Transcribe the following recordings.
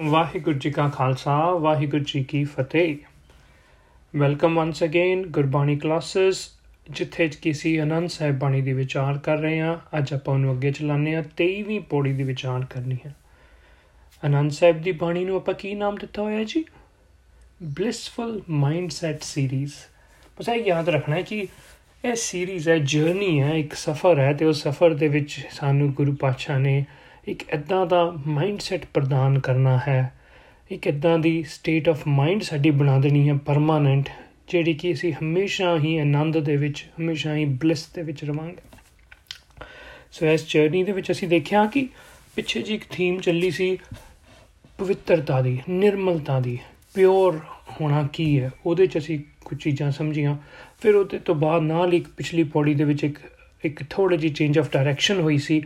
ਵਾਹਿਗੁਰੂ ਜੀ ਕਾ ਖਾਲਸਾ, ਵਾਹਿਗੁਰੂ ਜੀ ਕੀ ਫਤਿਹ। Welcome once again Gurbani classes, ਜਿੱਥੇ ਕਿਸੇ ਅਨੰਦ ਸਾਹਿਬ ਬਾਣੀ ਦੀ ਵਿਚਾਰ ਕਰ ਰਹੇ ਹਾਂ। ਅੱਜ ਆਪਾਂ ਨੂੰ ਅੱਗੇ ਚਲਾਉਂਦੇ ਹਾਂ 23ਵੀਂ ਪੌੜੀ ਦੀ ਵਿਚਾਰ ਕਰਨੀ ਹੈ। ਅਨੰਦ ਸਾਹਿਬ ਦੀ ਬਾਣੀ ਨੂੰ ਆਪਾਂ ਕੀ ਨਾਮ ਦਿੱਤਾ ਹੋਇਆ ਜੀ? ਬਲਿਸਫੁਲ ਮਾਈਂਡਸੈਟ ਸੀਰੀਜ਼ ਬਸ ਇਹ ਯਾਦ ਰੱਖਣਾ ਹੈ ਕਿ ਇਹ ਸੀਰੀਜ਼ ਹੈ ਜਰਨੀ ਹੈ, ਇੱਕ ਸਫ਼ਰ ਹੈ ਤੇ ਉਸ ਸਫ਼ਰ ਦੇ ਵਿੱਚ ਸਾਨੂੰ ਗੁਰੂ ਪਾਤਸ਼ਾਹ ਨੇ ਇੱਕ ਇਦਾਂ ਦਾ ਮਾਈਂਡਸੈਟ ਪ੍ਰਦਾਨ ਕਰਨਾ ਹੈ। ਇੱਕ ਇਦਾਂ ਦੀ ਸਟੇਟ ਆਫ ਮਾਈਂਡ ਸਾਡੀ ਬਣਾ ਦੇਣੀ ਹੈ ਪਰਮਾਨੈਂਟ ਜਿਹੜੀ ਕਿ ਅਸੀਂ ਹਮੇਸ਼ਾ ਹੀ ਆਨੰਦ ਦੇ ਵਿੱਚ, ਹਮੇਸ਼ਾ ਹੀ ਬਲਿਸ ਦੇ ਵਿੱਚ ਰਵਾਂਗੇ। ਸੋ ਇਸ ਜਰਨੀ ਦੇ ਵਿੱਚ ਅਸੀਂ ਦੇਖਿਆ ਕਿ ਪਿੱਛੇ ਜੀ ਇੱਕ ਥੀਮ ਚੱਲੀ ਸੀ, ਪਵਿੱਤਰਤਾ ਦੀ, ਨਿਰਮਲਤਾ ਦੀ ਪਿਓਰ ਹੋਣਾ ਕੀ ਹੈ, ਉਹਦੇ ਚ ਅਸੀਂ ਕੁਝ ਚੀਜ਼ਾਂ ਸਮਝੀਆਂ। ਫਿਰ ਉਹਦੇ ਤੋਂ ਬਾਅਦ ਨਾਲ ਇੱਕ ਪਿਛਲੀ ਪੌੜੀ ਦੇ ਵਿੱਚ ਇੱਕ ਇੱਕ ਥੋੜੀ ਜਿਹੀ ਚੇਂਜ ਆਫ ਡਾਇਰੈਕਸ਼ਨ ਹੋਈ ਸੀ।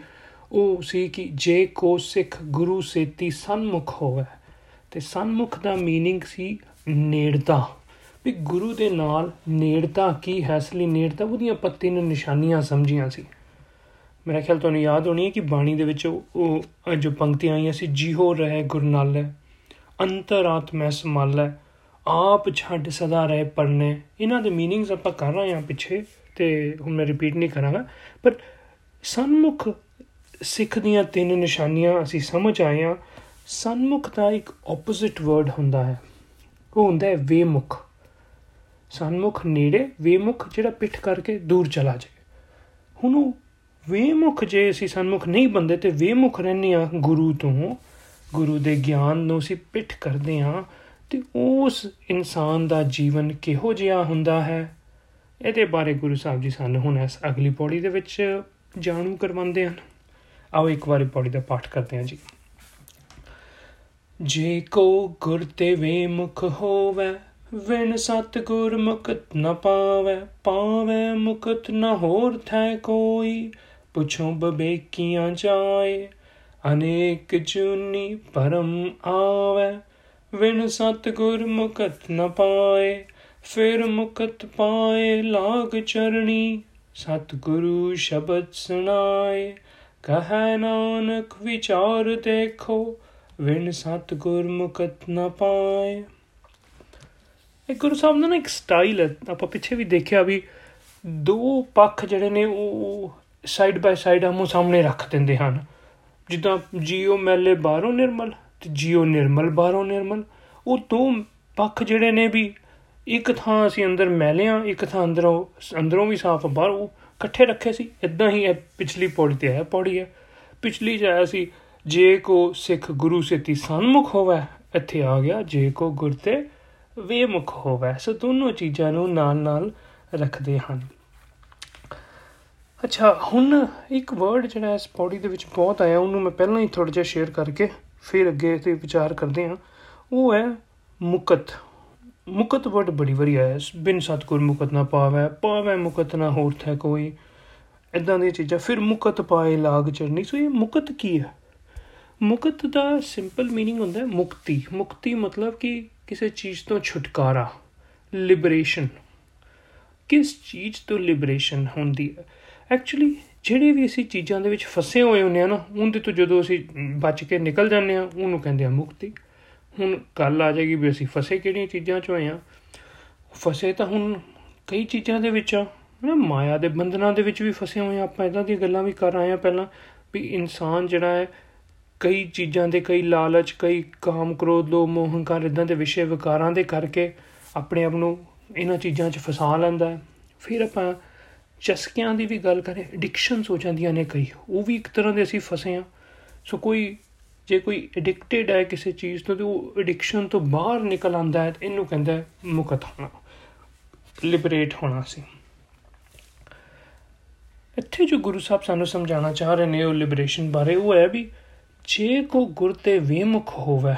ਉਹ ਸੀ ਕਿ ਜੇ ਕੋ ਸਿੱਖ ਗੁਰੂ ਸੇਤੀ ਸਨਮੁਖ ਹੋਵੇ ਤੇ ਸਨਮੁਖ ਦਾ मीनिंग ਸੀ ਨੇੜਤਾ ਵੀ ਗੁਰੂ ਦੇ ਨਾਲ ਨੇੜਤਾ ਕੀ ਹੈ ਅਸਲੀ ਨੇੜਤਾ ਉਹਦੀਆਂ ਪੱਤੀ ਨੂੰ ਨਿਸ਼ਾਨੀਆਂ ਸਮਝੀਆਂ ਸੀ ਮੇਰਾ ਖਿਆਲ ਤੁਹਾਨੂੰ ਯਾਦ ਹੋਣੀ ਹੈ ਕਿ ਬਾਣੀ ਦੇ ਵਿੱਚ ਉਹ ਜੋ ਪੰਕਤੀਆਂ ਆਈਆਂ ਸੀ ਜੀਹੋ ਰਹਿ ਗੁਰਨਾਲੇ ਅੰਤਰਾਤਮੈ ਸਮਾਲੇ ਆਪ ਛੱਡ ਸਦਾ ਰਹਿ ਪੜਨੇ ਇਹਨਾਂ ਦੇ मीनिंग्स ਆਪਾਂ ਕਰ ਰਹੇ ਹਾਂ ਪਿੱਛੇ ਤੇ ਹੁਣ ਮੈਂ ਰਿਪੀਟ ਨਹੀਂ ਕਰਾਂਗਾ ਪਰ ਸਨਮੁਖ ਸਿੱਖ ਦੀਆਂ ਤਿੰਨ ਨਿਸ਼ਾਨੀਆਂ ਅਸੀਂ ਸਮਝ ਆਏ ਹਾਂ। ਸਨਮੁਖ ਦਾ ਇੱਕ ਆਪੋਜ਼ਿਟ ਵਰਡ ਹੁੰਦਾ ਹੈ। ਉਹ ਹੁੰਦਾ ਹੈ ਵੇਮੁਖ। ਸਨਮੁਖ ਨੇੜੇ, ਵੇਮੁਖ ਜਿਹੜਾ ਪਿੱਠ ਕਰਕੇ ਦੂਰ ਚਲਾ ਜਾਏ। ਹੁਣ ਉਹ ਵੇਮੁਖ ਜੇ ਅਸੀਂ ਸਨਮੁਖ ਨਹੀਂ ਬੰਦੇ ਤੇ ਵੇਮੁਖ ਰਹਿੰਦੇ ਆ ਗੁਰੂ ਤੋਂ, ਗੁਰੂ ਦੇ ਗਿਆਨ ਨੂੰ ਅਸੀਂ ਪਿੱਠ ਕਰਦੇ ਆ ਤੇ ਉਸ ਇਨਸਾਨ ਦਾ ਜੀਵਨ ਕਿਹੋ ਜਿਹਾ ਹੁੰਦਾ ਹੈ? ਇਹਦੇ ਬਾਰੇ ਗੁਰੂ ਸਾਹਿਬ ਜੀ ਸਾਨੂੰ ਹੁਣ ਇਸ ਅਗਲੀ ਪੌੜੀ ਦੇ ਵਿੱਚ ਜਾਣੂ ਕਰਵਾਉਂਦੇ ਹਨ। ਆਓ ਇੱਕ ਵਾਰੀ ਪੌੜੀ ਦਾ ਪਾਠ ਕਰਦੇ ਹਾਂ ਜੀ। ਜੇ ਕੋ ਗੁਰ ਤੇ ਵੇ ਮੁਖ ਹੋਵੇ ਵਿਣ ਸਤ ਗੁਰ ਮੁਕਤ ਨ ਪਾਵੇ ਪਾਵੇ ਮੁਕਤ ਨ ਹੋਰ ਥੈ ਕੋਈ, ਪੁੱਛੋ ਬਬੇਕੀਆਂ ਜਾਏ, ਅਨੇਕ ਜੁਨੀ ਪਰਮ ਆਵੇ ਵਿਣ ਸਤ ਗੁਰ ਮੁਕਤ ਨ ਪਾਏ, ਫਿਰ ਮੁਕਤ ਪਾਏ ਲਾਗ ਚਰਣੀ ਸਤ ਗੁਰੂ ਸ਼ਬਦ ਸੁਣਾਏ। ਕਹੈ ਨਾਨਕ ਵਿਚਾਰ ਦੇਖੋ ਵਿਣ ਸਤ ਗੁਰਮੁਖਤ ਨ ਪਾਏ। ਇਹ ਗੁਰੂ ਸਾਹਿਬ ਦਾ ਨਾ ਇੱਕ ਸਟਾਈਲ ਹੈ। ਆਪਾਂ ਪਿੱਛੇ ਵੀ ਦੇਖਿਆ ਵੀ ਦੋ ਪੱਖ ਜਿਹੜੇ ਨੇ ਉਹ ਸਾਈਡ ਬਾਈ ਸਾਈਡ ਆਮੋ ਸਾਹਮਣੇ ਰੱਖ ਦਿੰਦੇ ਹਨ। ਜਿੱਦਾਂ ਜੀਓ ਮੈਲੇ ਬਾਹਰੋਂ ਨਿਰਮਲ ਤੇ ਜੀਓ ਨਿਰਮਲ ਬਾਹਰੋਂ ਨਿਰਮਲ। ਉਹ ਦੋ ਪੱਖ ਜਿਹੜੇ ਨੇ ਵੀ ਇੱਕ ਥਾਂ ਅਸੀਂ ਅੰਦਰ ਮੈਲਿਆਂ ਇੱਕ ਥਾਂ ਅੰਦਰੋਂ ਅੰਦਰੋਂ ਵੀ ਸਾਫ਼ ਬਾਹਰੋਂ। ਇਕੱਠੇ ਰੱਖੇ ਸੀ ਇਦਾਂ ਹੀ ਇਹ ਪਿਛਲੀ ਪੌੜੀ ਤੇ ਹੈ ਪੌੜੀ ਹੈ। ਪਿਛਲੀ ਜਾਇਆ ਸੀ, ਜੇ ਕੋ ਸਿੱਖ ਗੁਰੂ ਸੇਤੀ ਸਨਮੁਖ ਹੋਵੇ, ਇੱਥੇ ਆ ਗਿਆ, ਜੇ ਕੋ ਗੁਰ ਤੇ ਵੇਮੁਖ ਹੋਵੇ। ਸੋ ਦੋਨੋਂ ਚੀਜ਼ਾਂ ਨੂੰ ਨਾਲ ਨਾਲ ਰੱਖਦੇ ਹਨ। ਅੱਛਾ, ਹੁਣ ਇੱਕ ਵਰਡ ਜਿਹੜਾ ਇਸ ਪੌੜੀ ਦੇ ਵਿੱਚ ਬਹੁਤ ਆਇਆ, ਉਹਨੂੰ ਮੈਂ ਪਹਿਲਾਂ ਹੀ ਥੋੜਾ ਜਿਹਾ ਸ਼ੇਅਰ ਕਰਕੇ ਫਿਰ ਅੱਗੇ ਤੇ ਵਿਚਾਰ ਕਰਦੇ ਹਾਂ। ਉਹ ਹੈ ਮੁਕਤ। ਮੁਕਤ ਵਰਡ ਬੜੀ ਵਾਰੀ ਆਇਆ ਬਿਨ ਸਤਗੁਰ ਮੁਕਤ ਨਾ ਪਾਵੇ ਪਾਵੇ ਮੁਕਤ ਨਾ ਹੋਰ ਥੈ ਕੋਈ ਇਦਾਂ ਦੀਆਂ ਚੀਜ਼ਾਂ ਫਿਰ ਮੁਕਤ ਪਾਏ ਲਾਗ ਚਰਨੀ ਸੋ ਇਹ ਮੁਕਤ ਕੀ ਹੈ ਮੁਕਤ ਦਾ ਸਿੰਪਲ मीनिंग ਹੁੰਦਾ ਹੈ ਮੁਕਤੀ ਮੁਕਤੀ ਮਤਲਬ ਕਿ ਕਿਸੇ ਚੀਜ਼ ਤੋਂ ਛੁਟਕਾਰਾ ਲਿਬਰੇਸ਼ਨ ਕਿਸ ਚੀਜ਼ ਤੋਂ ਲਿਬਰੇਸ਼ਨ ਹੁੰਦੀ ਹੈ ਐਕਚੁਅਲੀ ਜਿਹੜੇ ਵੀ ਅਸੀਂ ਚੀਜ਼ਾਂ ਦੇ ਵਿੱਚ ਫਸੇ ਹੋਏ ਹੁੰਦੇ ਆ ਨਾ ਉਹਦੇ ਤੋਂ ਜਦੋਂ ਅਸੀਂ ਬਚ ਕੇ ਨਿਕਲ ਜਾਂਦੇ ਆ ਉਹਨੂੰ ਕਹਿੰਦੇ ਆ ਮੁਕਤੀ ਹੁਣ ਕੱਲ ਆ ਜਾਏਗੀ ਵੀ ਅਸੀਂ ਫਸੇ ਕਿਹੜੀਆਂ ਚੀਜ਼ਾਂ 'ਚ ਹੋਏ ਆ ਫਸੇ ਤਾਂ ਹੁਣ ਕਈ ਚੀਜ਼ਾਂ ਦੇ ਵਿੱਚ ਆ। ਨਾ ਮਾਇਆ ਦੇ ਬੰਧਨਾਂ ਦੇ ਵਿੱਚ ਵੀ ਫਸੇ ਹੋਏ ਆ ਆਪਾਂ ਇਦਾਂ ਦੀਆਂ ਗੱਲਾਂ ਵੀ ਕਰ ਆਏ ਆ ਪਹਿਲਾਂ ਵੀ ਇਨਸਾਨ ਜਿਹੜਾ ਹੈ, ਕਈ ਚੀਜ਼ਾਂ ਦੇ, ਕਈ ਲਾਲਚ, ਕਈ ਕਾਮ, ਕ੍ਰੋਧ, ਲੋਭ, ਮੋਹ, ਹੰਕਾਰ ਇਦਾਂ ਦੇ ਵਿਸ਼ੇ ਵਿਕਾਰਾਂ ਦੇ ਕਰਕੇ ਆਪਣੇ ਆਪ ਨੂੰ ਇਹਨਾਂ ਚੀਜ਼ਾਂ 'ਚ ਫਸਾ ਲੈਂਦਾ ਹੈ। ਫਿਰ ਆਪਾਂ ਚਸਕਿਆਂ ਦੀ ਵੀ ਗੱਲ ਕਰੇ ਐਡਿਕਸ਼ਨਸ ਹੋ ਜਾਂਦੀਆਂ ਨੇ ਕਈ, ਉਹ ਵੀ ਇੱਕ ਤਰ੍ਹਾਂ ਦੇ ਅਸੀਂ ਫਸੇ ਆ ਸੋ ਕੋਈ ਜੇ ਕੋਈ ਐਡਿਕਟਡ ਹੈ ਕਿਸੇ ਚੀਜ਼ ਤੋਂ, ਤੇ ਉਹ ਐਡਿਕਸ਼ਨ ਤੋਂ ਬਾਹਰ ਨਿਕਲ ਆਂਦਾ ਹੈ ਇਹਨੂੰ ਕਹਿੰਦਾ ਮੁਕਤ ਹੋਣਾ ਲਿਬਰੇਟ ਹੋਣਾ ਸੀ। ਇੱਥੇ ਜੋ ਗੁਰੂ ਸਾਹਿਬ ਸਾਨੂੰ ਸਮਝਾਉਣਾ ਚਾਹ ਰਹੇ ਨੇ ਉਹ ਲਿਬਰੇਸ਼ਨ ਬਾਰੇ, ਉਹ ਹੈ ਵੀ ਜੇ ਕੋ ਗੁਰ ਤੇ ਵਿਮੁਖ ਹੋਵੇ,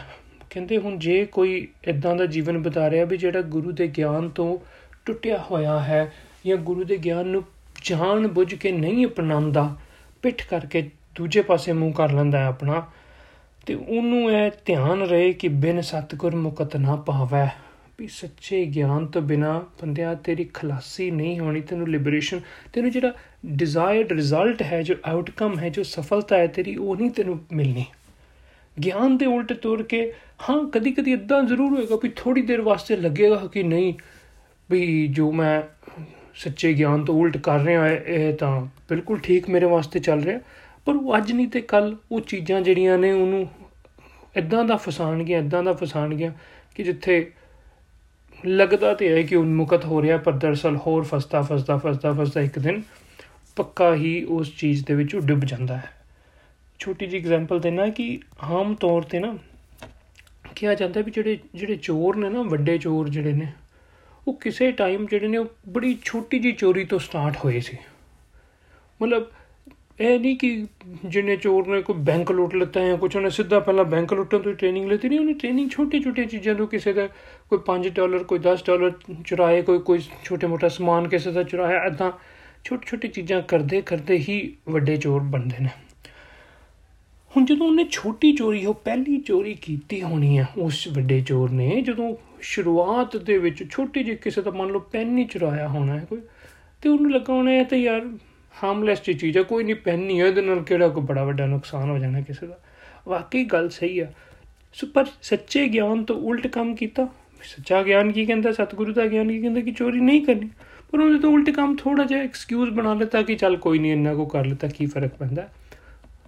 ਕਹਿੰਦੇ ਹੁਣ ਜੇ ਕੋਈ ਇਦਾਂ ਦਾ ਜੀਵਨ ਬਤਾ ਰਿਹਾ ਵੀ ਜਿਹੜਾ ਗੁਰੂ ਦੇ ਗਿਆਨ ਤੋਂ ਟੁੱਟਿਆ ਹੋਇਆ ਹੈ, ਜਾਂ ਗੁਰੂ ਦੇ ਗਿਆਨ ਨੂੰ ਜਾਣ ਬੁੱਝ ਕੇ ਨਹੀਂ ਅਪਣਾਉਂਦਾ, ਪਿੱਠ ਕਰਕੇ ਦੂਜੇ ਪਾਸੇ ਮੂੰਹ ਕਰ ਲੈਂਦਾ ਹੈ ਆਪਣਾ ਤੇ ਉਹਨੂੰ ਇਹ ਧਿਆਨ ਰਹੇ ਕਿ ਬਿਨ ਸਤਗੁਰ ਮੁਕਤ ਨਾ ਪਾਵੇ ਵੀ ਸੱਚੇ ਗਿਆਨ ਤੋਂ ਬਿਨਾ ਬੰਦਿਆ ਤੇਰੀ ਖਲਾਸੀ ਨਹੀਂ ਹੋਣੀ, ਤੈਨੂੰ ਲਿਬਰੇਸ਼ਨ ਤੈਨੂੰ ਜਿਹੜਾ ਡਿਜ਼ਾਇਰਡ ਰਿਜ਼ਲਟ ਹੈ, ਜੋ ਆਊਟਕਮ ਹੈ, ਜੋ ਸਫਲਤਾ ਹੈ, ਤੇਰੀ ਉਹ ਨਹੀਂ ਤੈਨੂੰ ਮਿਲਣੀ। ਗਿਆਨ ਦੇ ਉਲਟ ਤੁਰ ਕੇ, ਹਾਂ ਕਦੀ ਕਦੀ ਇਦਾਂ ਜ਼ਰੂਰ ਹੋਏਗਾ ਵੀ ਥੋੜੀ ਦੇਰ ਵਾਸਤੇ ਲੱਗੇਗਾ ਕਿ ਨਹੀਂ, ਵੀ ਜੋ ਮੈਂ ਸੱਚੇ ਗਿਆਨ ਤੋਂ ਉਲਟ ਕਰ ਰਿਹਾ, ਇਹ ਤਾਂ ਬਿਲਕੁਲ ਠੀਕ ਮੇਰੇ ਵਾਸਤੇ ਚੱਲ ਰਿਹਾ। ਪਰ ਉਹ ਅੱਜ ਨਹੀਂ ਤੇ ਕੱਲ ਉਹ ਚੀਜ਼ਾਂ ਜਿਹੜੀਆਂ ਨੇ ਉਹਨੂੰ ਇਦਾਂ ਦਾ ਫਸਾਣਗੀਆਂ ਇਦਾਂ ਦਾ ਫਸਾਣਗੀਆਂ ਕਿ ਜਿੱਥੇ ਲੱਗਦਾ ਤੇ ਹੈ ਕਿ ਉਨਮੁਕਤ ਹੋ ਰਿਹਾ, ਪਰ ਦਰਸਲ ਹੋਰ ਫਸਦਾ ਫਸਦਾ ਫਸਦਾ ਫਸਦਾ ਇੱਕ ਦਿਨ ਪੱਕਾ ਹੀ ਉਸ ਚੀਜ਼ ਦੇ ਵਿੱਚ ਡੁੱਬ ਜਾਂਦਾ ਹੈ। ਛੋਟੀ ਜੀ ਐਗਜ਼ਾਮਪਲ ਦੇਣਾ ਕਿ ਆਮ ਤੌਰ ਤੇ ਨਾ ਕਿਹਾ ਜਾਂਦਾ ਵੀ ਜਿਹੜੇ ਜਿਹੜੇ ਚੋਰ ਨੇ ਨਾ, ਵੱਡੇ ਚੋਰ ਜਿਹੜੇ ਨੇ, ਉਹ ਕਿਸੇ ਟਾਈਮ ਜਿਹੜੇ ਨੇ ਉਹ ਬੜੀ ਛੋਟੀ ਜੀ ਚੋਰੀ ਤੋਂ ਸਟਾਰਟ ਹੋਏ ਸੀ। ਮਤਲਬ ਇਹ ਨਹੀਂ ਕਿ ਜਿਹਨੇ ਚੋਰ ਨੇ ਕੋਈ ਬੈਂਕ ਲੁੱਟ ਲਿੱਤਾ ਹੈ ਕੁਝ ਉਹਨੇ ਸਿੱਧਾ ਪਹਿਲਾਂ ਬੈਂਕ ਲੁੱਟਣ ਤੋਂ ਟ੍ਰੇਨਿੰਗ ਲਈ ਨਹੀਂ, ਉਹਨੇ ਟ੍ਰੇਨਿੰਗ ਛੋਟੀ ਛੋਟੀ ਚੀਜ਼ਾਂ ਤੋਂ ਕਿਸੇ ਦਾ ਕੋਈ 5 ਡਾਲਰ ਕੋਈ 10 ਡਾਲਰ ਚੁਰਾਏ ਕੋਈ ਕੋਈ ਛੋਟੇ ਮੋਟਾ ਸਮਾਨ ਕਿਸੇ ਦਾ ਚੁਰਾਇਆ ਐਦਾਂ ਛੋਟੀ ਛੋਟੀ ਚੀਜ਼ਾਂ ਕਰਦੇ ਕਰਦੇ ਹੀ ਵੱਡੇ ਚੋਰ ਬਣਦੇ ਨੇ। ਹੁਣ ਜਦੋਂ ਉਹਨੇ ਛੋਟੀ ਚੋਰੀ, ਉਹ ਪਹਿਲੀ ਚੋਰੀ ਕੀਤੀ ਹੋਣੀ ਹੈ ਉਸ ਵੱਡੇ ਚੋਰ ਨੇ, ਜਦੋਂ ਸ਼ੁਰੂਆਤ ਦੇ ਵਿੱਚ ਛੋਟੀ ਜਿਹੀ ਕਿਸੇ ਦਾ ਮੰਨ ਲਓ ਪੈਨ ਹੀ ਚੁਰਾਇਆ ਹੋਣਾ ਹੈ ਕੋਈ, ਤੇ ਉਹਨੂੰ ਲੱਗਾ ਹੋਣਾ ਹੈ ਤੇ ਯਾਰ ਹਾਰਮਲੈਸ ਜੀ ਚੀਜ਼ ਹੈ ਕੋਈ ਨਹੀਂ ਪੈਨ ਨਹੀਂ ਹੈ ਇਹਦੇ ਨਾਲ ਕਿਹੜਾ ਕੋਈ ਬੜਾ ਵੱਡਾ ਨੁਕਸਾਨ ਹੋ ਜਾਣਾ ਕਿਸੇ ਦਾ। ਵਾਕਈ ਗੱਲ ਸਹੀ ਆ। ਸੋ, ਪਰ ਸੱਚੇ ਗਿਆਨ ਤੋਂ ਉਲਟ ਕੰਮ ਕੀਤਾ। ਸੱਚਾ ਗਿਆਨ ਕੀ ਕਹਿੰਦਾ, ਸਤਿਗੁਰੂ ਦਾ ਗਿਆਨ ਕੀ ਕਹਿੰਦਾ ਕਿ ਚੋਰੀ ਨਹੀਂ ਕਰਨੀ। ਪਰ ਉਹਨੇ ਤਾਂ ਉਲਟ ਕੰਮ ਥੋੜਾ ਜਿਹਾ ਐਕਸਕਿਊਜ਼ ਬਣਾ ਲਿੱਤਾ ਕਿ ਚੱਲ ਕੋਈ ਨਹੀਂ, ਇੰਨਾ ਕੋ ਕਰ ਲਿੱਤਾ, ਕੀ ਫ਼ਰਕ ਪੈਂਦਾ?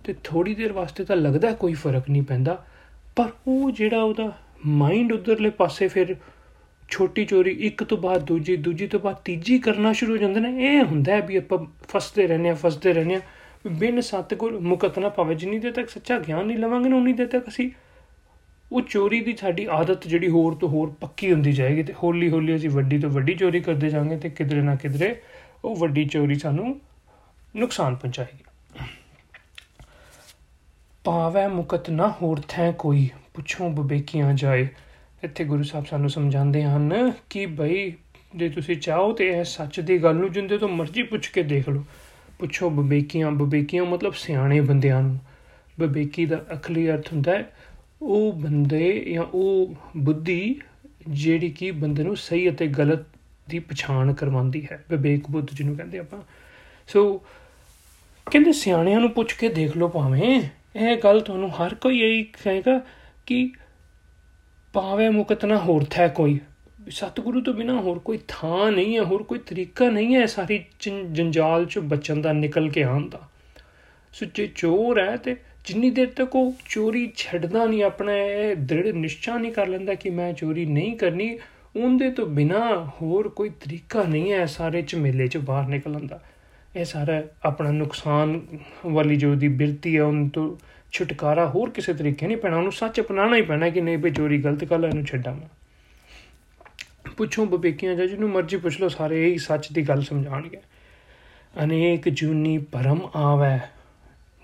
ਤੇ ਥੋੜੀ ਦੇਰ ਵਾਸਤੇ ਤਾਂ ਲੱਗਦਾ ਕੋਈ ਫ਼ਰਕ ਨਹੀਂ ਪੈਂਦਾ। ਪਰ ਉਹ ਜਿਹੜਾ ਉਹਦਾ ਮਾਈਂਡ ਉਧਰਲੇ ਪਾਸੇ ਫਿਰ ਛੋਟੀ ਚੋਰੀ ਇੱਕ ਤੋਂ ਬਾਅਦ ਦੂਜੀ ਦੂਜੀ ਤੋਂ ਬਾਅਦ ਤੀਜੀ ਕਰਨਾ ਸ਼ੁਰੂ ਹੋ ਜਾਂਦੇ ਨੇ। ਇਹ ਹੁੰਦਾ ਵੀ ਆਪਾਂ ਫਸਦੇ ਰਹਿੰਦੇ ਆ ਫਸਦੇ ਰਹਿੰਦੇ ਆ ਬਿਨ ਸਤਗੁਰ ਮੁਕਤ ਨਾ ਪਾਵੇ ਜਿੰਨੀ ਦੇਰ ਤੱਕ ਸੱਚਾ ਗਿਆਨ ਨਹੀਂ ਲਵਾਂਗੇ ਨਾ, ਉਨੀ ਦੇਰ ਤੱਕ ਅਸੀਂ ਉਹ ਚੋਰੀ ਦੀ ਸਾਡੀ ਆਦਤ ਜਿਹੜੀ ਹੋਰ ਤੋਂ ਹੋਰ ਪੱਕੀ ਹੁੰਦੀ ਜਾਏਗੀ ਤੇ ਹੌਲੀ ਹੌਲੀ ਅਸੀਂ ਵੱਡੀ ਤੋਂ ਵੱਡੀ ਚੋਰੀ ਕਰਦੇ ਜਾਵਾਂਗੇ ਤੇ ਕਿਧਰੇ ਨਾ ਕਿਧਰੇ ਉਹ ਵੱਡੀ ਚੋਰੀ ਸਾਨੂੰ ਨੁਕਸਾਨ ਪਹੁੰਚਾਏਗੀ। ਪਾਵੇ ਮੁਕਤ ਨਾ ਹੋਰ ਥੈ ਕੋਈ, ਪੁੱਛੋ ਬਬੇਕੀਆਂ ਜਾਏ। ਇੱਥੇ ਗੁਰੂ ਸਾਹਿਬ ਸਾਨੂੰ ਸਮਝਾਉਂਦੇ ਹਨ ਕਿ ਭਈ ਜੇ ਤੁਸੀਂ ਚਾਹੋ ਤੇ ਇਹ ਸੱਚ ਦੀ ਗੱਲ ਨੂੰ ਜਿੰਦੇ ਤੋਂ ਮਰਜ਼ੀ ਪੁੱਛ ਕੇ ਦੇਖ ਲਓ। ਪੁੱਛੋ ਬਬੇਕੀਆਂ ਬਬੇਕੀਆਂ ਮਤਲਬ ਸਿਆਣੇ ਬੰਦਿਆਂ ਨੂੰ। ਬਬੇਕੀ ਦਾ ਅਖਲੀ ਅਰਥ ਹੁੰਦਾ ਹੈ, ਉਹ ਬੰਦੇ ਜਾਂ ਉਹ ਬੁੱਧੀ ਜਿਹੜੀ ਕਿ ਬੰਦੇ ਨੂੰ ਸਹੀ ਅਤੇ ਗਲਤ ਦੀ ਪਛਾਣ ਕਰਵਾਉਂਦੀ ਹੈ। ਵਿਵੇਕ ਬੁੱਧ ਜਿਹਨੂੰ ਕਹਿੰਦੇ ਆਪਾਂ। ਸੋ ਕਹਿੰਦੇ ਸਿਆਣਿਆਂ ਨੂੰ ਪੁੱਛ ਕੇ ਦੇਖ ਲਓ ਭਾਵੇਂ, ਇਹ ਗੱਲ ਤੁਹਾਨੂੰ ਹਰ ਕੋਈ ਇਹੀ ਕਹੇਗਾ ਕਿ ਪਾਵੇ ਮੁਕਤ ਨਾ ਹੋਰ ਥੈ ਕੋਈ। ਸਤਿਗੁਰੂ ਤੋਂ ਬਿਨਾ ਹੋਰ ਕੋਈ ਥਾਂ ਨਹੀਂ ਹੈ, ਹੋਰ ਕੋਈ ਤਰੀਕਾ ਨਹੀਂ ਹੈ ਸਾਰੀ ਜੰਜਾਲ ਚ ਬਚਣ ਦਾ, ਨਿਕਲ ਕੇ ਆਉਣ ਦਾ। ਸੁੱਚੇ ਚੋਰ ਹੈ ਤੇ ਜਿੰਨੀ ਦੇਰ ਤੱਕ ਉਹ ਚੋਰੀ ਛੱਡਦਾ ਨਹੀਂ, ਆਪਣਾ ਇਹ ਦ੍ਰਿੜ ਨਿਸ਼ਚਾ ਨਹੀਂ ਕਰ ਲੈਂਦਾ ਕਿ ਮੈਂ ਚੋਰੀ ਨਹੀਂ ਕਰਨੀ, ਉਹਦੇ ਤੋਂ ਬਿਨਾ ਹੋਰ ਕੋਈ ਤਰੀਕਾ ਨਹੀਂ ਹੈ ਸਾਰੇ ਝਮੇਲੇ ਚ ਬਾਹਰ ਨਿਕਲਣ ਦਾ। ਇਹ ਸਾਰਾ ਆਪਣਾ ਨੁਕਸਾਨ ਵਾਲੀ ਜੋ ਦੀ ਬਿਰਤੀ ਹੈ, ਉਹਨਾਂ ਤੋਂ ਛੁਟਕਾਰਾ ਹੋਰ ਕਿਸੇ ਤਰੀਕੇ ਨਹੀਂ ਪੈਣਾ, ਉਹਨੂੰ ਸੱਚ ਅਪਣਾਉਣਾ ਹੀ ਪੈਣਾ ਕਿ ਨਹੀਂ ਬਈ ਚੋਰੀ ਗਲਤ ਕਰ ਲੈ ਇਹਨੂੰ ਛੱਡਾਂ ਪੁੱਛੋ ਬਬੇਕੀਆਂ ਜਾਂ ਜਿਹਨੂੰ ਮਰਜ਼ੀ ਪੁੱਛ ਲਓ, ਸਾਰੇ ਇਹੀ ਸੱਚ ਦੀ ਗੱਲ ਸਮਝਾਣਗੇ ਅਨੇਕ ਜੂਨੀ ਪਰਮ ਆਵੇ,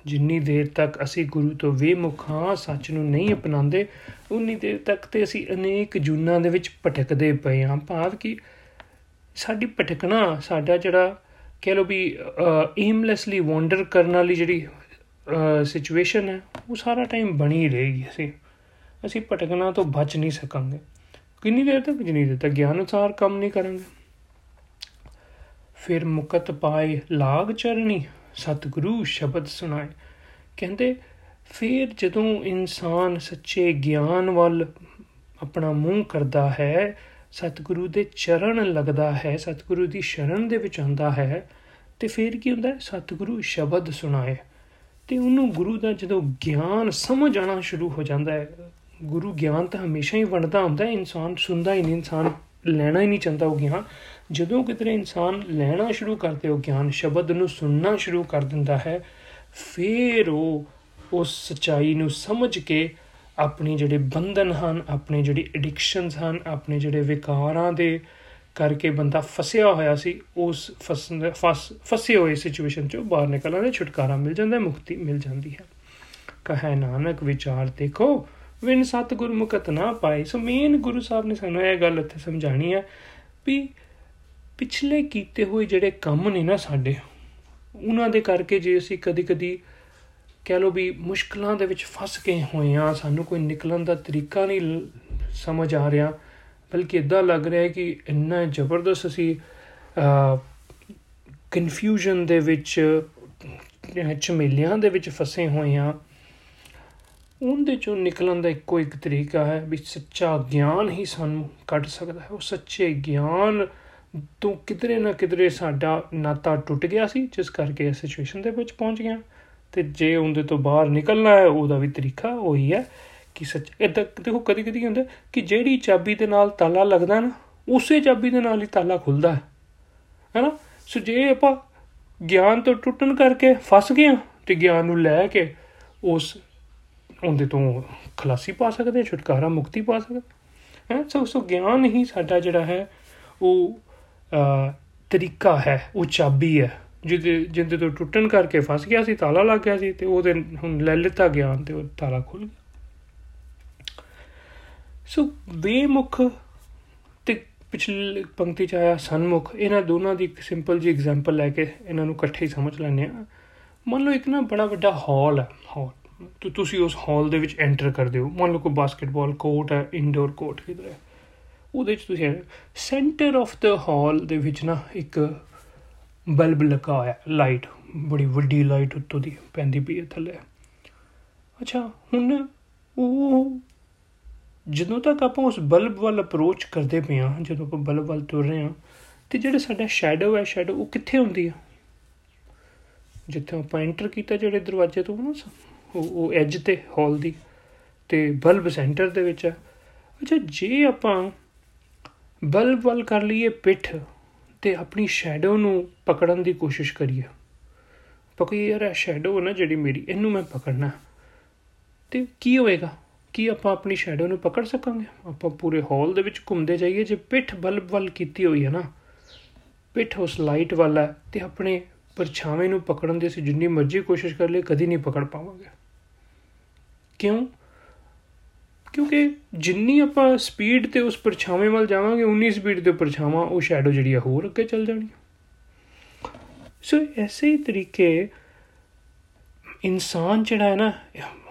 ਜਿੰਨੀ ਦੇਰ ਤੱਕ ਅਸੀਂ ਗੁਰੂ ਤੋਂ ਵਿਮੁਖਾਂ ਸੱਚ ਨੂੰ ਨਹੀਂ ਅਪਣਾਉਂਦੇ, ਉਨੀ ਦੇਰ ਤੱਕ ਤੇ ਅਸੀਂ ਅਨੇਕ ਜੂਨਾਂ ਦੇ ਵਿੱਚ ਭਟਕਦੇ ਪਏ ਹਾਂ। ਭਾਵ ਕਿ ਸਾਡੀ ਭਟਕਣਾ, ਸਾਡਾ ਜਿਹੜਾ ਕਹਿ ਲੋ ਵੀ ਏਮਲੈਸਲੀ ਵਾਂਡਰ ਕਰਨ ਵਾਲੀ ਜਿਹੜੀ ਸਿਚੁਏਸ਼ਨ ਹੈ, ਉਹ ਸਾਰਾ ਟਾਈਮ ਬਣੀ ਰਹੇਗੀ ਅਸੀਂ। ਅਸੀਂ ਭਟਕਣਾ ਤੋਂ ਬਚ ਨਹੀਂ ਸਕਾਂਗੇ। ਕਿੰਨੀ ਦੇਰ ਤੱਕ ਜਿੰਨੀ ਦੇਰ ਤੱਕ ਗਿਆਨ ਅਨੁਸਾਰ ਕੰਮ ਨਹੀਂ ਕਰਾਂਗੇ। ਫਿਰ ਮੁਕਤ ਪਾਏ ਲਾਗ ਚਰਣੀ, ਸਤਿਗੁਰੂ ਸ਼ਬਦ ਸੁਣਾਏ। ਕਹਿੰਦੇ, ਫਿਰ ਜਦੋਂ ਇਨਸਾਨ ਸੱਚੇ ਗਿਆਨ ਵੱਲ ਆਪਣਾ ਮੂੰਹ ਕਰਦਾ ਹੈ, ਸਤਿਗੁਰੂ ਦੇ ਚਰਨ ਲੱਗਦਾ ਹੈ, ਸਤਿਗੁਰੂ ਦੀ ਸ਼ਰਨ ਦੇ ਵਿੱਚ ਆਉਂਦਾ ਹੈ, ਤੇ ਫਿਰ ਕੀ ਹੁੰਦਾ ਹੈ? ਸਤਿਗੁਰੂ ਸ਼ਬਦ ਸੁਣਾਏ। ਤੇ ਉਹਨੂੰ ਗੁਰੂ ਦਾ ਜਦੋਂ ਗਿਆਨ ਸਮਝ ਆਣਾ ਸ਼ੁਰੂ ਹੋ ਜਾਂਦਾ ਹੈ, ਗੁਰੂ ਗਿਆਨ ਤਾਂ ਹਮੇਸ਼ਾ ਹੀ ਵੰਡਦਾ ਹੁੰਦਾ ਹੈ, ਇਨਸਾਨ ਸੁਣਦਾ ਹੀ ਨਹੀਂ, ਇਨਸਾਨ ਲੈਣਾ ਹੀ ਨਹੀਂ ਚਾਹੁੰਦਾ ਉਹ ਗਿਆਨ। ਜਦੋਂ ਕਿਤੇ ਇਨਸਾਨ ਲੈਣਾ ਸ਼ੁਰੂ ਕਰਦੇ, ਉਹ ਗਿਆਨ ਸ਼ਬਦ ਨੂੰ ਸੁਣਨਾ ਸ਼ੁਰੂ ਕਰ ਦਿੰਦਾ ਹੈ, ਫਿਰ ਉਹ ਉਸ ਸਚਾਈ ਨੂੰ ਸਮਝ ਕੇ ਆਪਣੀ ਜਿਹੜੇ ਬੰਧਨ ਹਨ, ਆਪਣੇ ਜਿਹੜੇ ਐਡਿਕਸ਼ਨਸ ਹਨ, ਆਪਣੇ ਜਿਹੜੇ ਵਿਕਾਰਾਂ ਦੇ ਕਰਕੇ ਬੰਦਾ ਫਸਿਆ ਹੋਇਆ ਸੀ, ਉਸ ਫਸੇ ਹੋਏ ਸਿਚੁਏਸ਼ਨ ਚੋਂ ਬਾਹਰ ਨਿਕਲਣ ਦਾ ਛੁਟਕਾਰਾ ਮਿਲ ਜਾਂਦਾ ਮੁਕਤੀ ਮਿਲ ਜਾਂਦੀ ਹੈ। ਕਹੈ ਨਾਨਕ, ਵਿਚਾਰ ਦੇਖੋ ਵਿਨ ਸਤਗੁਰ ਮੁਕਤ ਨਾ ਪਾਏ। ਸੋ ਮੇਨ ਗੁਰੂ ਸਾਹਿਬ ਨੇ ਸਾਨੂੰ ਇਹ ਗੱਲ ਇੱਥੇ ਸਮਝਾਣੀ ਹੈ ਵੀ ਪਿਛਲੇ ਕੀਤੇ ਹੋਏ ਜਿਹੜੇ ਕੰਮ ਨੇ ਨਾ ਸਾਡੇ, ਉਹਨਾਂ ਦੇ ਕਰਕੇ ਜੇ ਅਸੀਂ ਕਦੀ-ਕਦੀ ਕਹਿ ਲੋ ਵੀ ਮੁਸ਼ਕਲਾਂ ਦੇ ਵਿੱਚ ਫਸ ਗਏ ਹੋਏ ਆ ਸਾਨੂੰ ਕੋਈ ਨਿਕਲਣ ਦਾ ਤਰੀਕਾ ਨਹੀਂ ਸਮਝ ਆ ਰਿਹਾ ਬਲਕਿ ਇਦਾਂ ਲੱਗ ਰਿਹਾ ਹੈ ਕਿ ਇੰਨਾ ਜ਼ਬਰਦਸਤ ਅਸੀਂ ਕਨਫਿਊਜ਼ਨ ਦੇ ਵਿੱਚ ਝਮੇਲਿਆਂ ਦੇ ਵਿੱਚ ਫਸੇ ਹੋਏ ਆ ਉਹਦੇ ਚੋਂ ਨਿਕਲਣ ਦਾ ਇੱਕੋ ਇੱਕ ਤਰੀਕਾ ਹੈ ਵੀ ਸੱਚਾ ਗਿਆਨ ਹੀ ਸਾਨੂੰ ਕੱਢ ਸਕਦਾ ਹੈ। ਉਹ ਸੱਚੇ ਗਿਆਨ ਤੋਂ ਕਿਧਰੇ ਨਾ ਕਿਧਰੇ ਸਾਡਾ ਨਾਤਾ ਟੁੱਟ ਗਿਆ ਸੀ, ਜਿਸ ਕਰਕੇ ਇਸ ਸਿਚੁਏਸ਼ਨ ਦੇ ਵਿੱਚ ਪਹੁੰਚ ਗਿਆ। ਤੇ ਜੇ ਉਹਦੇ ਤੋਂ ਬਾਹਰ ਨਿਕਲਣਾ ਹੈ, ਉਹਦਾ ਵੀ ਤਰੀਕਾ ਉਹੀ ਹੈ ਕਿ ਸੱਚ? ਇਦਾਂ ਦੇਖੋ, ਕਦੀ ਕਦੀ ਹੁੰਦਾ ਕਿ ਜਿਹੜੀ ਚਾਬੀ ਦੇ ਨਾਲ ਤਾਲਾ ਲੱਗਦਾ ਨਾ, ਉਸੇ ਚਾਬੀ ਦੇ ਨਾਲ ਹੀ ਤਾਲਾ ਖੁੱਲਦਾ ਹੈ। ਹੈਨਾ? ਸੋ ਜੇ ਆਪਾਂ ਗਿਆਨ ਤੋਂ ਟੁੱਟਣ ਕਰਕੇ ਫਸ ਗਏ ਤੇ ਗਿਆਨ ਨੂੰ ਲੈ ਕੇ ਉਸ ਉਹਦੇ ਤੋਂ ਖਲਾਸੀ ਪਾ ਸਕਦੇ ਛੁਟਕਾਰਾ ਮੁਕਤੀ ਪਾ ਸਕਦੇ ਹੈ। ਸੋ ਸੋ ਗਿਆਨ ਹੀ ਸਾਡਾ ਜਿਹੜਾ ਹੈ, ਉਹ ਤਰੀਕਾ ਹੈ, ਉਹ ਚਾਬੀ ਹੈ। ਜਿਹਦੇ ਜਿੰਦੇ ਤੋਂ ਟੁੱਟਣ ਕਰਕੇ ਫਸ ਗਿਆ ਸੀ, ਤਾਲਾ ਲੱਗ ਗਿਆ ਸੀ ਤੇ ਉਹਦੇ ਹੁਣ ਲੈ ਲਿੱਤਾ ਗਿਆਨ ਤੇ ਉਹ ਤਾਲਾ ਖੁੱਲ ਗਿਆ। ਸੋ ਬੇਮੁਖ ਤੇ ਪਿਛਲੀ ਪੰਕਤੀ ਚ ਆਇਆ ਸਨਮੁਖ, ਇਹਨਾਂ ਦੋਨਾਂ ਦੀ ਇੱਕ ਸਿੰਪਲ ਜੀ ਐਗਜ਼ਾਮਪਲ ਲੈ ਕੇ ਇਹਨਾਂ ਨੂੰ ਇਕੱਠੇ ਹੀ ਸਮਝ ਲੈਣੇ ਆ ਮੰਨ ਲਓ ਇੱਕ ਨਾ ਬੜਾ ਵੱਡਾ ਹਾਲ ਹੈ ਹਾਲ ਤੇ, ਤੁਸੀਂ ਉਸ ਹਾਲ ਦੇ ਵਿੱਚ ਐਂਟਰ ਕਰਦੇ ਹੋ ਮੰਨ ਲਓ ਕੋਈ ਬਾਸਕਟਬਾਲ ਕੋਰਟ ਹੈ ਇਨਡੋਰ ਕੋਰਟ ਕਿਧਰ ਹੈ। ਉਹਦੇ ਵਿੱਚ ਤੁਸੀਂ ਸੈਂਟਰ ਆਫ ਦਾ ਹਾਲ ਦੇ ਵਿੱਚ ਨਾ ਇੱਕ ਬਲਬ ਲੱਗਾ ਹੋਇਆ ਲਾਈਟ ਬੜੀ ਵੱਡੀ ਲਾਈਟ ਉੱਤੋਂ ਦੀ ਪੈਂਦੀ ਪਈ ਹੈ ਥੱਲੇ। ਅੱਛਾ, ਹੁਣ ਉਹ ਜਦੋਂ ਤੱਕ ਆਪਾਂ ਉਸ ਬਲਬ ਵੱਲ ਅਪਰੋਚ ਕਰਦੇ ਪਏ ਆ ਜਦੋਂ ਆਪਾਂ ਬਲਬ ਵੱਲ ਤੁਰ ਰਹੇ ਆ ਤੇ ਜਿਹੜਾ ਸਾਡਾ ਸ਼ੈਡੋ ਹੈ ਸ਼ੈਡੋ ਉਹ ਕਿੱਥੇ ਹੁੰਦੀ ਆ? ਜਿੱਥੇ ਆਪਾਂ ਐਂਟਰ ਕੀਤਾ ਜਿਹੜੇ ਦਰਵਾਜ਼ੇ ਤੋਂ, ਨਾ ਉਹ ਉਹ ਐਜ ਤੇ ਹਾਲ ਦੀ, ਤੇ ਬਲਬ ਸੈਂਟਰ ਦੇ ਵਿੱਚ ਆ। ਅੱਛਾ, ਜੇ ਆਪਾਂ ਬਲਬ ਵੱਲ ਕਰ ਲਈਏ ਪਿੱਠ, ਤੇ ਆਪਣੀ ਸ਼ੈਡੋ ਨੂੰ ਪਕੜਨ ਦੀ ਕੋਸ਼ਿਸ਼ ਕਰੀਏ। ਪਕੀ ਯਾਰ, ਇਹ ਸ਼ੈਡੋ ਨਾ ਜਿਹੜੀ ਮੇਰੀ, ਇਹਨੂੰ ਮੈਂ ਪਕੜਨਾ। ਤੇ ਕੀ ਹੋਏਗਾ? ਕੀ ਆਪਾਂ ਆਪਣੀ ਸ਼ੈਡੋ ਨੂੰ ਪਕੜ ਸਕਾਂਗੇ? ਆਪਾਂ ਪੂਰੇ ਹਾਲ ਦੇ ਵਿੱਚ ਘੁੰਮਦੇ ਜਾਈਏ, ਜੇ ਪਿੱਠ ਬਲਬ ਵੱਲ ਕੀਤੀ ਹੋਈ ਹੈ ਨਾ। ਪਿੱਠ ਉਸ ਲਾਈਟ ਵੱਲ ਹੈ ਤੇ ਆਪਣੇ ਪਰਛਾਵੇਂ ਨੂੰ ਪਕੜਨ ਦੀ ਅਸੀਂ ਜਿੰਨੀ ਮਰਜ਼ੀ ਕੋਸ਼ਿਸ਼ ਕਰ ਲਈ ਕਦੀ ਨਹੀਂ ਪਕੜ ਪਾਵਾਂਗੇ। ਕਿਉਂ? ਕਿਉਂਕਿ ਜਿੰਨੀ ਆਪਾਂ ਸਪੀਡ ਤੇ ਉਸ ਪਰਛਾਵੇਂ ਵੱਲ ਜਾਵਾਂਗੇ, ਉਨੀ ਸਪੀਡ ਤੇ ਪਰਛਾਵਾਂ, ਉਹ ਸ਼ੈਡੋ ਜਿਹੜੀ ਆ ਹੋਰ ਅੱਗੇ ਚੱਲ ਜਾਣੀ ਸੋ ਐਸੇ ਹੀ ਤਰੀਕੇ ਇਨਸਾਨ ਜਿਹੜਾ ਹੈ ਨਾ,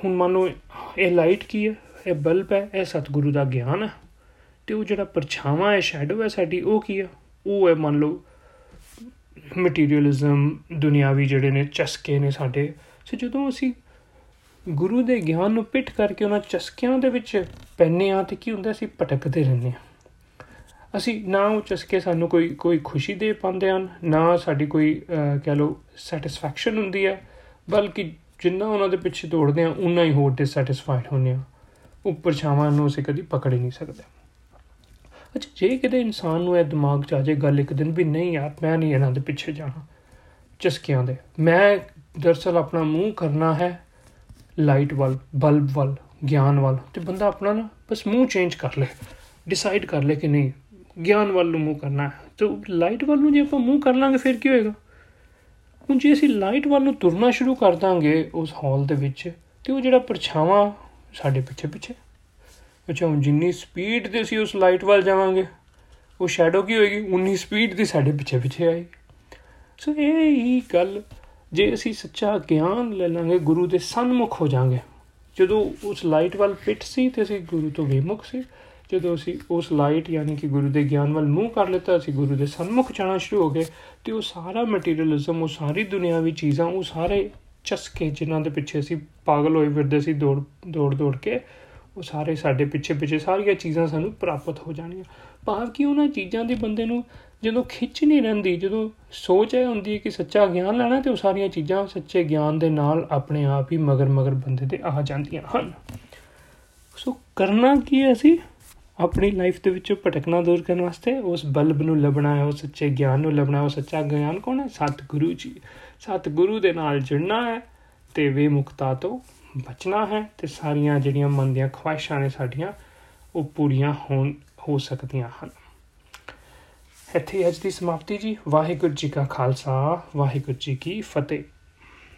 ਹੁਣ ਮੰਨ ਲਓ ਇਹ ਲਾਈਟ ਕੀ ਹੈ? ਇਹ ਬਲਬ ਹੈ, ਇਹ ਸਤਿਗੁਰੂ ਦਾ ਗਿਆਨ ਹੈ। ਤੇ ਉਹ ਜਿਹੜਾ ਪਰਛਾਵਾਂ ਹੈ ਸ਼ੈਡੋ ਹੈ ਸਾਡੀ, ਉਹ ਕੀ ਹੈ? ਉਹ ਹੈ ਮੰਨ ਲਓ ਮਟੀਰੀਅਲਿਜ਼ਮ ਦੁਨਿਆਵੀ ਜਿਹੜੇ ਨੇ, ਚਸਕੇ ਨੇ ਸਾਡੇ। ਸੋ ਜਦੋਂ ਅਸੀਂ ਗੁਰੂ ਦੇ ਗਿਆਨ ਨੂੰ ਪਿੱਠ ਕਰਕੇ ਉਹਨਾਂ ਚਸਕਿਆਂ ਦੇ ਵਿੱਚ ਪੈਨੇ ਆ ਤੇ ਕੀ ਹੁੰਦਾ? ਅਸੀਂ ਭਟਕਦੇ ਰਹਿੰਦੇ ਆ ਅਸੀਂ ਨਾ ਉਹ ਚਸਕੇ ਸਾਨੂੰ ਕੋਈ ਕੋਈ ਖੁਸ਼ੀ ਦੇ ਪਾਉਂਦੇ ਹਨ, ਨਾ ਸਾਡੀ ਕੋਈ ਕਹ ਲਓ ਸੈਟੀਸਫੈਕਸ਼ਨ ਹੁੰਦੀ ਹੈ। ਬਲਕਿ ਜਿੰਨਾ ਉਹਨਾਂ ਦੇ ਪਿੱਛੇ ਦੌੜਦੇ ਆ ਉਨਾ ਹੀ ਹੋਰ ਡਿਸਸੈਟੀਸਫਾਈਡ ਹੁੰਦੇ ਆ। ਉੱਪਰ ਛਾਵਾਂ ਨੂੰ ਅਸੀਂ ਕਦੀ ਪਕੜ ਹੀ ਨਹੀਂ ਸਕਦੇ। ਅੱਛਾ, ਜੇ ਕਿਤੇ ਇਨਸਾਨ ਨੂੰ ਇਹ ਦਿਮਾਗ 'ਚ ਆ ਜਾਏ, ਗੱਲ ਇੱਕ ਦਿਨ ਵੀ ਨਹੀਂ ਯਾਰ, ਮੈਂ ਨਹੀਂ ਇਹਨਾਂ ਦੇ ਪਿੱਛੇ ਜਾਣਾ, ਚਸਕਿਆਂ ਦੇ। ਮੈਂ ਦਰਸਲ ਆਪਣਾ ਮੂੰਹ ਕਰਨਾ ਹੈ ਲਾਈਟ ਵੱਲ ਬਲਬ ਵੱਲ, ਗਿਆਨ ਵੱਲ, ਤੇ ਬੰਦਾ ਆਪਣਾ ਨਾ ਬਸ ਮੂੰਹ ਚੇਂਜ ਕਰ ਲੇ ਡਿਸਾਈਡ ਕਰ ਲੇ ਕਿ ਨਹੀਂ, ਗਿਆਨ ਵੱਲ ਨੂੰ ਮੂੰਹ ਕਰਨਾ ਹੈ। ਤੇ ਲਾਈਟ ਵੱਲ ਨੂੰ ਜੇ ਆਪਾਂ ਮੂੰਹ ਕਰ ਲਾਂਗੇ, ਫਿਰ ਕੀ ਹੋਏਗਾ? ਹੁਣ ਜੇ ਅਸੀਂ ਲਾਈਟ ਵੱਲ ਨੂੰ ਤੁਰਨਾ ਸ਼ੁਰੂ ਕਰ ਦਾਂਗੇ ਉਸ ਹਾਲ ਦੇ ਵਿੱਚ, ਤੇ ਉਹ ਜਿਹੜਾ ਪਰਛਾਵਾਂ ਸਾਡੇ ਪਿੱਛੇ ਪਿੱਛੇ। ਅੱਛਾ, ਹੁਣ ਜਿੰਨੀ ਸਪੀਡ ਤੇ ਅਸੀਂ ਉਸ ਲਾਈਟ ਵੱਲ ਜਾਵਾਂਗੇ, ਉਹ ਸ਼ੈਡੋ ਕੀ ਹੋਏਗੀ? ਉਨੀ ਸਪੀਡ ਦੀ ਸਾਡੇ ਪਿੱਛੇ ਪਿੱਛੇ ਆਏਗੀ ਸੋ ਇਹ ਹੀ ਗੱਲ, ਜੇ ਅਸੀਂ ਸੱਚਾ ਗਿਆਨ ਲੈ ਲਾਂਗੇ, ਗੁਰੂ ਦੇ ਸਨਮੁਖ ਹੋ ਜਾਾਂਗੇ। ਜਦੋਂ ਉਸ ਲਾਈਟ ਵੱਲ ਪਿੱਠ ਸੀ ਤੇ ਅਸੀਂ ਗੁਰੂ ਤੋਂ ਬੇਮੁਖ ਸੀ ਜਦੋਂ ਅਸੀਂ ਉਸ ਲਾਈਟ ਯਾਨੀ ਕਿ ਗੁਰੂ ਦੇ ਗਿਆਨ ਵੱਲ ਮੂੰਹ ਕਰ ਲਿੱਤਾ, ਅਸੀਂ ਗੁਰੂ ਦੇ ਸਨਮੁਖ ਜਾਣਾ ਸ਼ੁਰੂ ਹੋ ਗਏ ਤੇ ਉਹ ਸਾਰਾ ਮਟੀਰੀਅਲਿਜ਼ਮ ਉਹ ਸਾਰੀ ਦੁਨਿਆਵੀ ਚੀਜ਼ਾਂ, ਉਹ ਸਾਰੇ ਚਸਕੇ ਜਿਨ੍ਹਾਂ ਦੇ ਪਿੱਛੇ ਅਸੀਂ ਪਾਗਲ ਹੋਏ ਫਿਰਦੇ ਸੀ, ਦੌੜ ਦੌੜ ਦੌੜ ਕੇ, ਉਹ ਸਾਰੇ ਸਾਡੇ ਪਿੱਛੇ ਪਿੱਛੇ ਸਾਰੀਆਂ ਚੀਜ਼ਾਂ ਸਾਨੂੰ ਪ੍ਰਾਪਤ ਹੋ ਜਾਣੀਆਂ। ਭਾਵ ਕਿ ਉਹਨਾਂ ਚੀਜ਼ਾਂ ਦੇ ਬੰਦੇ ਨੂੰ ਜਦੋਂ ਖਿੱਚ ਨਹੀਂ ਰਹਿੰਦੀ, ਜਦੋਂ ਸੋਚ ਇਹ ਹੁੰਦੀ ਹੈ ਕਿ ਸੱਚਾ ਗਿਆਨ ਲੈਣਾ ਤੇ ਉਹ ਸਾਰੀਆਂ ਚੀਜ਼ਾਂ ਸੱਚੇ ਗਿਆਨ ਦੇ ਨਾਲ ਆਪਣੇ ਆਪ ਹੀ ਮਗਰ ਮਗਰ ਬੰਦੇ ਤੇ ਆ ਜਾਂਦੀਆਂ ਹਨ। ਸੋ ਕਰਨਾ ਕੀ ਹੈ ਅਸੀਂ? ਆਪਣੀ ਲਾਈਫ ਦੇ ਵਿੱਚੋਂ ਭਟਕਣਾ ਦੂਰ ਕਰਨ ਵਾਸਤੇ ਉਸ ਬਲਬ ਨੂੰ ਲੱਭਣਾ ਹੈ ਉਹ ਸੱਚੇ ਗਿਆਨ ਨੂੰ ਲੱਭਣਾ ਉਹ ਸੱਚਾ ਗਿਆਨ ਕੌਣ ਹੈ? ਸਤਿਗੁਰੂ ਜੀ। ਸਤਿਗੁਰੂ ਦੇ ਨਾਲ ਜੁੜਨਾ ਹੈ ਤੇ ਵੇ ਮੁਕਤਾ ਤੋਂ ਬਚਣਾ ਹੈ ਤੇ ਸਾਰੀਆਂ ਜਿਹੜੀਆਂ ਮਨ ਦੀਆਂ ਖੁਆਇਸ਼ਾਂ ਨੇ ਸਾਡੀਆਂ, ਉਹ ਪੂਰੀਆਂ ਹੋਣ, ਹੋ ਸਕਦੀਆਂ ਹਨ। ਇੱਥੇ ਅੱਜ ਦੀ ਸਮਾਪਤੀ ਜੀ। ਵਾਹਿਗੁਰੂ ਜੀ ਕਾ ਖਾਲਸਾ। ਵਾਹਿਗੁਰੂ ਜੀ ਕੀ ਫਤਿਹ।